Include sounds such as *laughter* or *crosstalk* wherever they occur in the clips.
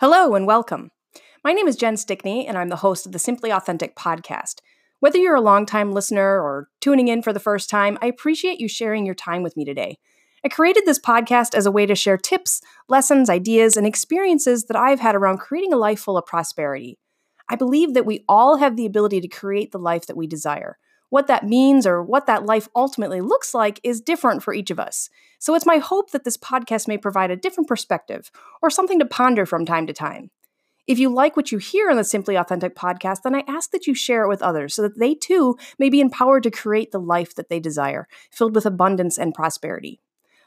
Hello and welcome. My name is Jen Stickney, and I'm the host of the Simply Authentic podcast. Whether you're a longtime listener or tuning in for the first time, I appreciate you sharing your time with me today. I created this podcast as a way to share tips, lessons, ideas, and experiences that I've had around creating a life full of prosperity. I believe that we all have the ability to create the life that we desire. What that means or what that life ultimately looks like is different for each of us. So it's my hope that this podcast may provide a different perspective or something to ponder from time to time. If you like what you hear on the Simply Authentic podcast, then I ask that you share it with others so that they too may be empowered to create the life that they desire, filled with abundance and prosperity.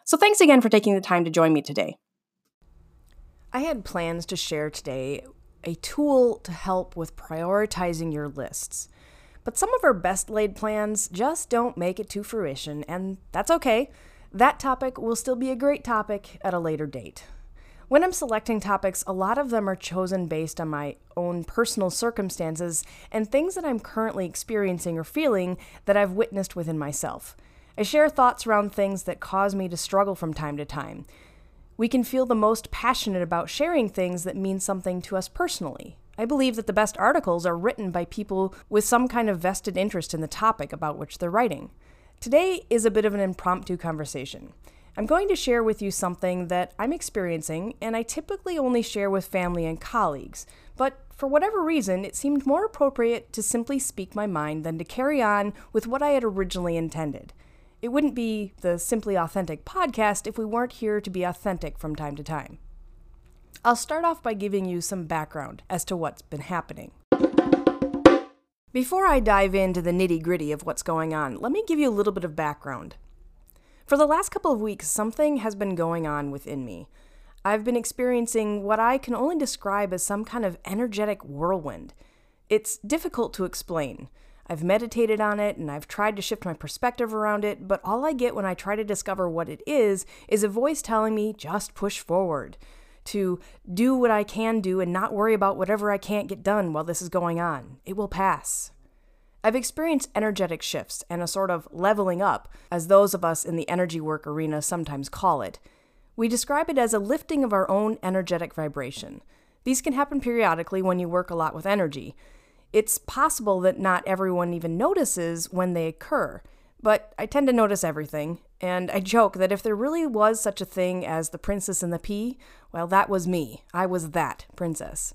So thanks again for taking the time to join me today. I had plans to share today a tool to help with prioritizing your lists. But some of our best laid plans just don't make it to fruition, and that's okay. That topic will still be a great topic at a later date. When I'm selecting topics, a lot of them are chosen based on my own personal circumstances and things that I'm currently experiencing or feeling that I've witnessed within myself. I share thoughts around things that cause me to struggle from time to time. We can feel the most passionate about sharing things that mean something to us personally. I believe that the best articles are written by people with some kind of vested interest in the topic about which they're writing. Today is a bit of an impromptu conversation. I'm going to share with you something that I'm experiencing, and I typically only share with family and colleagues. But for whatever reason, it seemed more appropriate to simply speak my mind than to carry on with what I had originally intended. It wouldn't be the Simply Authentic podcast if we weren't here to be authentic from time to time. I'll start off by giving you some background as to what's been happening. Before I dive into the nitty gritty of what's going on, let me give you a little bit of background. For the last couple of weeks, something has been going on within me. I've been experiencing what I can only describe as some kind of energetic whirlwind. It's difficult to explain. I've meditated on it and I've tried to shift my perspective around it, but all I get when I try to discover what it is is a voice telling me just push forward, to do what I can do and not worry about whatever I can't get done while this is going on. It will pass. I've experienced energetic shifts and a sort of leveling up, as those of us in the energy work arena sometimes call it. We describe it as a lifting of our own energetic vibration. These can happen periodically when you work a lot with energy. It's possible that not everyone even notices when they occur, but I tend to notice everything, and I joke that if there really was such a thing as the princess and the pea, well, that was me. I was that princess.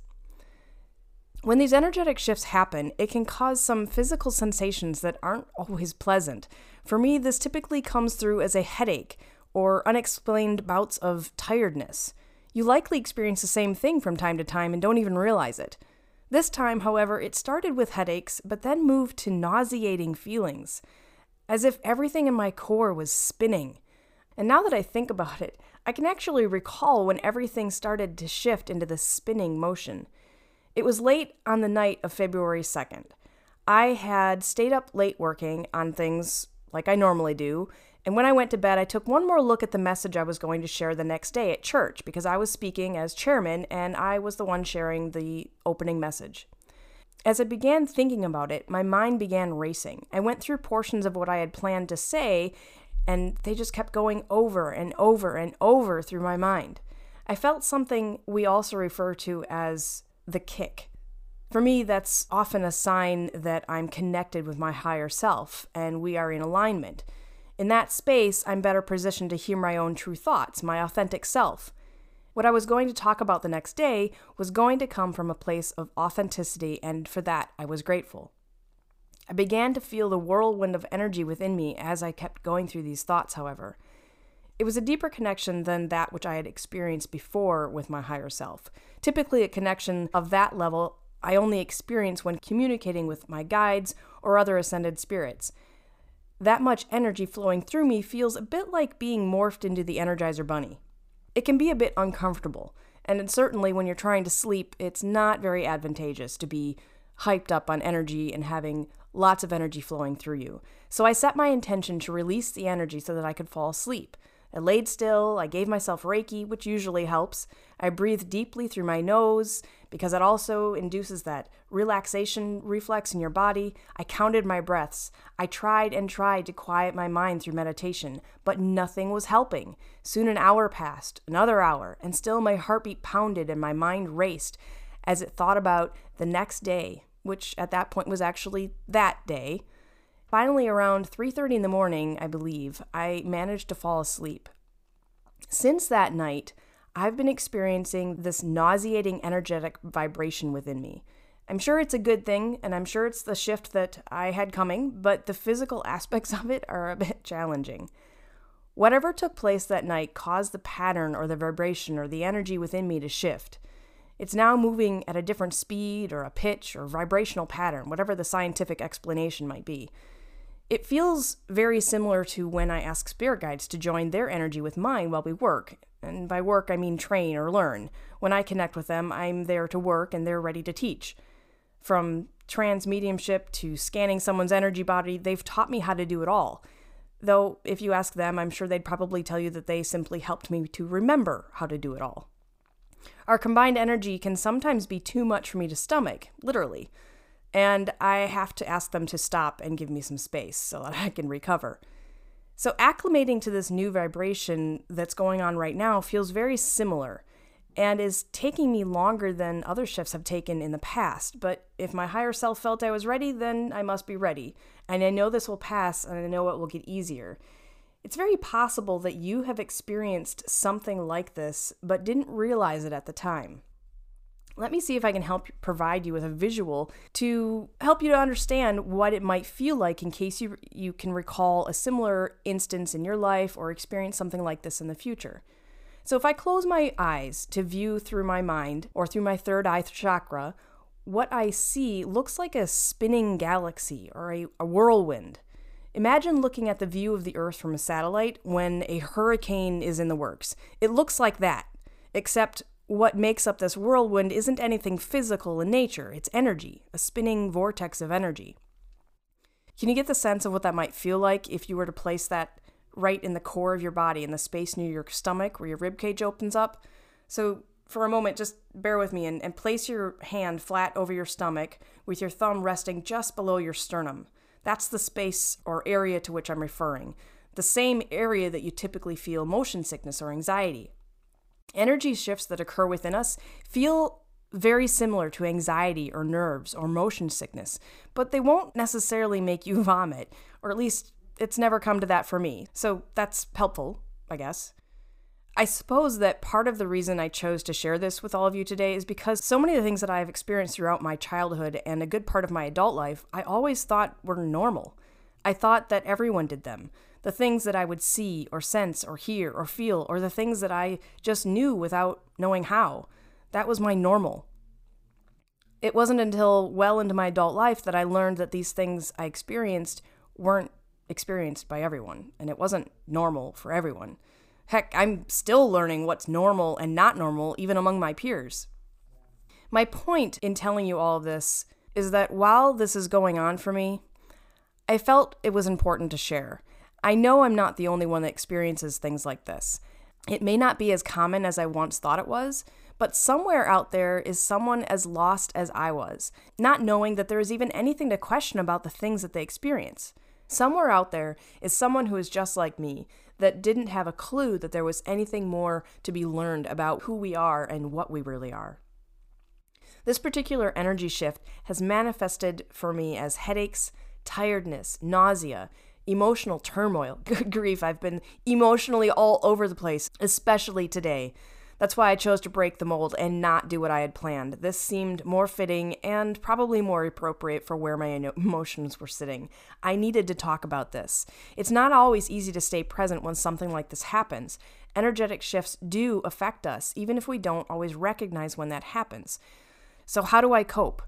When these energetic shifts happen, it can cause some physical sensations that aren't always pleasant. For me, this typically comes through as a headache or unexplained bouts of tiredness. You likely experience the same thing from time to time and don't even realize it. This time, however, it started with headaches, but then moved to nauseating feelings, as if everything in my core was spinning. And now that I think about it, I can actually recall when everything started to shift into this spinning motion. It was late on the night of February 2nd. I had stayed up late working on things like I normally do, and when I went to bed, I took one more look at the message I was going to share the next day at church because I was speaking as chairman and I was the one sharing the opening message. As I began thinking about it, my mind began racing. I went through portions of what I had planned to say, and they just kept going over and over and over through my mind. I felt something we also refer to as the kick. For me, that's often a sign that I'm connected with my higher self and we are in alignment. In that space, I'm better positioned to hear my own true thoughts, my authentic self. What I was going to talk about the next day was going to come from a place of authenticity, and for that, I was grateful. I began to feel the whirlwind of energy within me as I kept going through these thoughts, however. It was a deeper connection than that which I had experienced before with my higher self. Typically, a connection of that level I only experience when communicating with my guides or other ascended spirits. That much energy flowing through me feels a bit like being morphed into the Energizer Bunny. It can be a bit uncomfortable, and certainly when you're trying to sleep, it's not very advantageous to be hyped up on energy and having lots of energy flowing through you. So I set my intention to release the energy so that I could fall asleep. I laid still, I gave myself Reiki, which usually helps. I breathed deeply through my nose because it also induces that relaxation reflex in your body. I counted my breaths. I tried and tried to quiet my mind through meditation, but nothing was helping. Soon an hour passed, another hour, and still my heartbeat pounded and my mind raced as it thought about the next day, which at that point was actually that day. Finally, around 3:30 in the morning, I believe, I managed to fall asleep. Since that night, I've been experiencing this nauseating energetic vibration within me. I'm sure it's a good thing, and I'm sure it's the shift that I had coming, but the physical *laughs* aspects of it are a bit challenging. Whatever took place that night caused the pattern or the vibration or the energy within me to shift. It's now moving at a different speed or a pitch or vibrational pattern, whatever the scientific explanation might be. It feels very similar to when I ask spirit guides to join their energy with mine while we work. And by work, I mean train or learn. When I connect with them, I'm there to work and they're ready to teach. From trance mediumship to scanning someone's energy body, they've taught me how to do it all. Though, if you ask them, I'm sure they'd probably tell you that they simply helped me to remember how to do it all. Our combined energy can sometimes be too much for me to stomach, literally and I have to ask them to stop and give me some space so that *laughs* I can recover. So, acclimating to this new vibration that's going on right now feels very similar and is taking me longer than other shifts have taken in the past. But if my higher self felt I was ready, then I must be ready. And I know this will pass and I know it will get easier. It's very possible that you have experienced something like this but didn't realize it at the time. Let me see if I can help provide you with a visual to help you to understand what it might feel like in case you, you can recall a similar instance in your life or experience something like this in the future. So, if I close my eyes to view through my mind or through my third eye chakra, what I see looks like a spinning galaxy or a, a whirlwind. Imagine looking at the view of the Earth from a satellite when a hurricane is in the works. It looks like that, except what makes up this whirlwind isn't anything physical in nature, it's energy, a spinning vortex of energy. Can you get the sense of what that might feel like if you were to place that right in the core of your body, in the space near your stomach where your rib cage opens up? So, for a moment, just bear with me and, and place your hand flat over your stomach with your thumb resting just below your sternum. That's the space or area to which I'm referring. The same area that you typically feel motion sickness or anxiety. Energy shifts that occur within us feel very similar to anxiety or nerves or motion sickness, but they won't necessarily make you *laughs* vomit, or at least it's never come to that for me. So that's helpful, I guess. I suppose that part of the reason I chose to share this with all of you today is because so many of the things that I've experienced throughout my childhood and a good part of my adult life, I always thought were normal. I thought that everyone did them the things that I would see or sense or hear or feel, or the things that I just knew without knowing how. That was my normal. It wasn't until well into my adult life that I learned that these things I experienced weren't experienced by everyone, and it wasn't normal for everyone. Heck, I'm still learning what's normal and not normal, even among my peers. My point in telling you all of this is that while this is going on for me, I felt it was important to share. I know I'm not the only one that experiences things like this. It may not be as common as I once thought it was, but somewhere out there is someone as lost as I was, not knowing that there is even anything to question about the things that they experience. Somewhere out there is someone who is just like me, that didn't have a clue that there was anything more to be learned about who we are and what we really are. This particular energy shift has manifested for me as headaches, tiredness, nausea, emotional turmoil. *laughs* Good grief, I've been emotionally all over the place, especially today. That's why I chose to break the mold and not do what I had planned. This seemed more fitting and probably more appropriate for where my *laughs* emotions were sitting. I needed to talk about this. It's not always easy to stay present when something like this happens. Energetic shifts do affect us, even if we don't always recognize when that happens. So, how do I cope?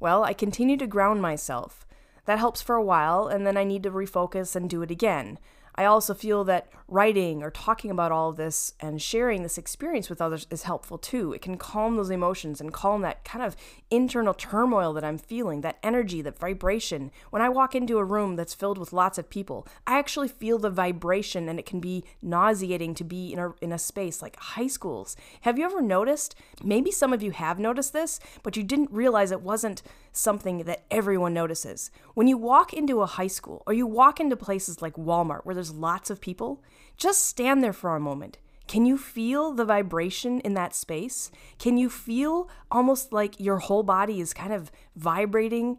Well, I continue to ground myself. That helps for a while, and then I need to refocus and do it again. I also feel that writing or talking about all of this and sharing this experience with others is helpful too. It can calm those emotions and calm that kind of internal turmoil that I'm feeling, that energy, that vibration. When I walk into a room that's filled with lots of people, I actually feel the vibration and it can be nauseating to be in a, in a space like high schools. Have you ever noticed? Maybe some of you have noticed this, but you didn't realize it wasn't something that everyone notices. When you walk into a high school or you walk into places like Walmart where there's lots of people, just stand there for a moment. Can you feel the vibration in that space? Can you feel almost like your whole body is kind of vibrating?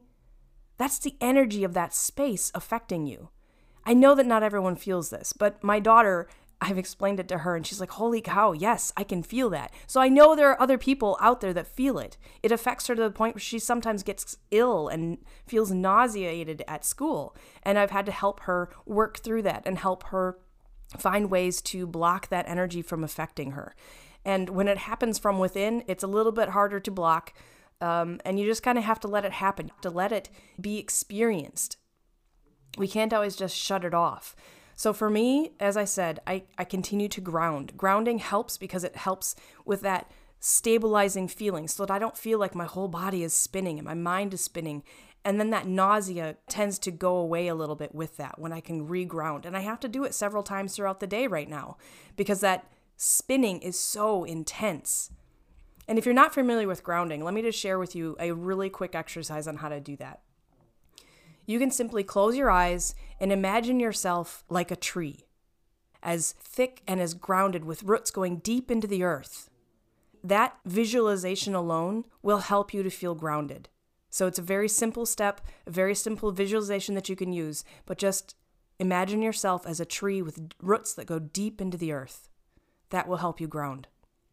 That's the energy of that space affecting you. I know that not everyone feels this, but my daughter I've explained it to her and she's like, Holy cow, yes, I can feel that. So I know there are other people out there that feel it. It affects her to the point where she sometimes gets ill and feels nauseated at school. And I've had to help her work through that and help her find ways to block that energy from affecting her. And when it happens from within, it's a little bit harder to block. Um, and you just kind of have to let it happen, to let it be experienced. We can't always just shut it off. So for me, as I said, I, I continue to ground. Grounding helps because it helps with that stabilizing feeling so that I don't feel like my whole body is spinning and my mind is spinning. And then that nausea tends to go away a little bit with that when I can reground. And I have to do it several times throughout the day right now because that spinning is so intense. And if you're not familiar with grounding, let me just share with you a really quick exercise on how to do that you can simply close your eyes and imagine yourself like a tree, as thick and as grounded with roots going deep into the earth. That visualization alone will help you to feel grounded. So it's a very simple step, a very simple visualization that you can use, but just imagine yourself as a tree with roots that go deep into the earth. That will help you ground.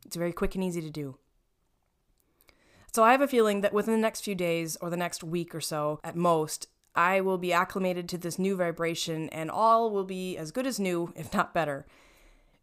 It's very quick and easy to do. So I have a feeling that within the next few days or the next week or so at most, I will be acclimated to this new vibration and all will be as good as new, if not better.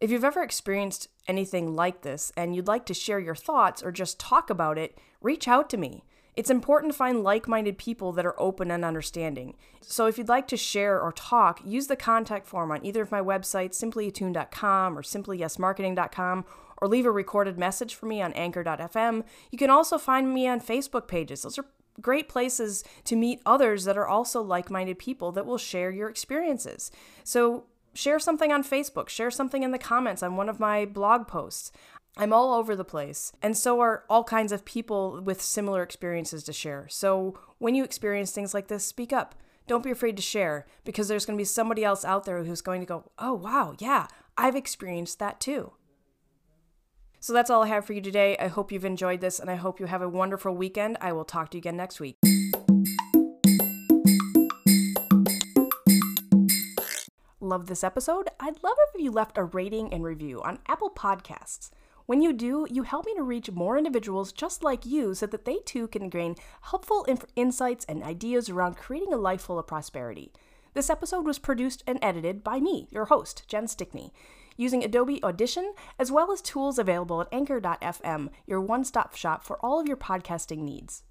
If you've ever experienced anything like this and you'd like to share your thoughts or just talk about it, reach out to me. It's important to find like minded people that are open and understanding. So if you'd like to share or talk, use the contact form on either of my websites, simplyattuned.com or simplyyesmarketing.com, or leave a recorded message for me on anchor.fm. You can also find me on Facebook pages. Those are great places to meet others that are also like minded people that will share your experiences. So, share something on Facebook, share something in the comments on one of my blog posts. I'm all over the place, and so are all kinds of people with similar experiences to share. So, when you experience things like this, speak up. Don't be afraid to share because there's going to be somebody else out there who's going to go, Oh, wow, yeah, I've experienced that too. So that's all I have for you today. I hope you've enjoyed this and I hope you have a wonderful weekend. I will talk to you again next week. Love this episode? I'd love if you left a rating and review on Apple Podcasts. When you do, you help me to reach more individuals just like you so that they too can gain helpful inf- insights and ideas around creating a life full of prosperity. This episode was produced and edited by me, your host, Jen Stickney using Adobe Audition, as well as tools available at Anchor.fm, your one stop shop for all of your podcasting needs.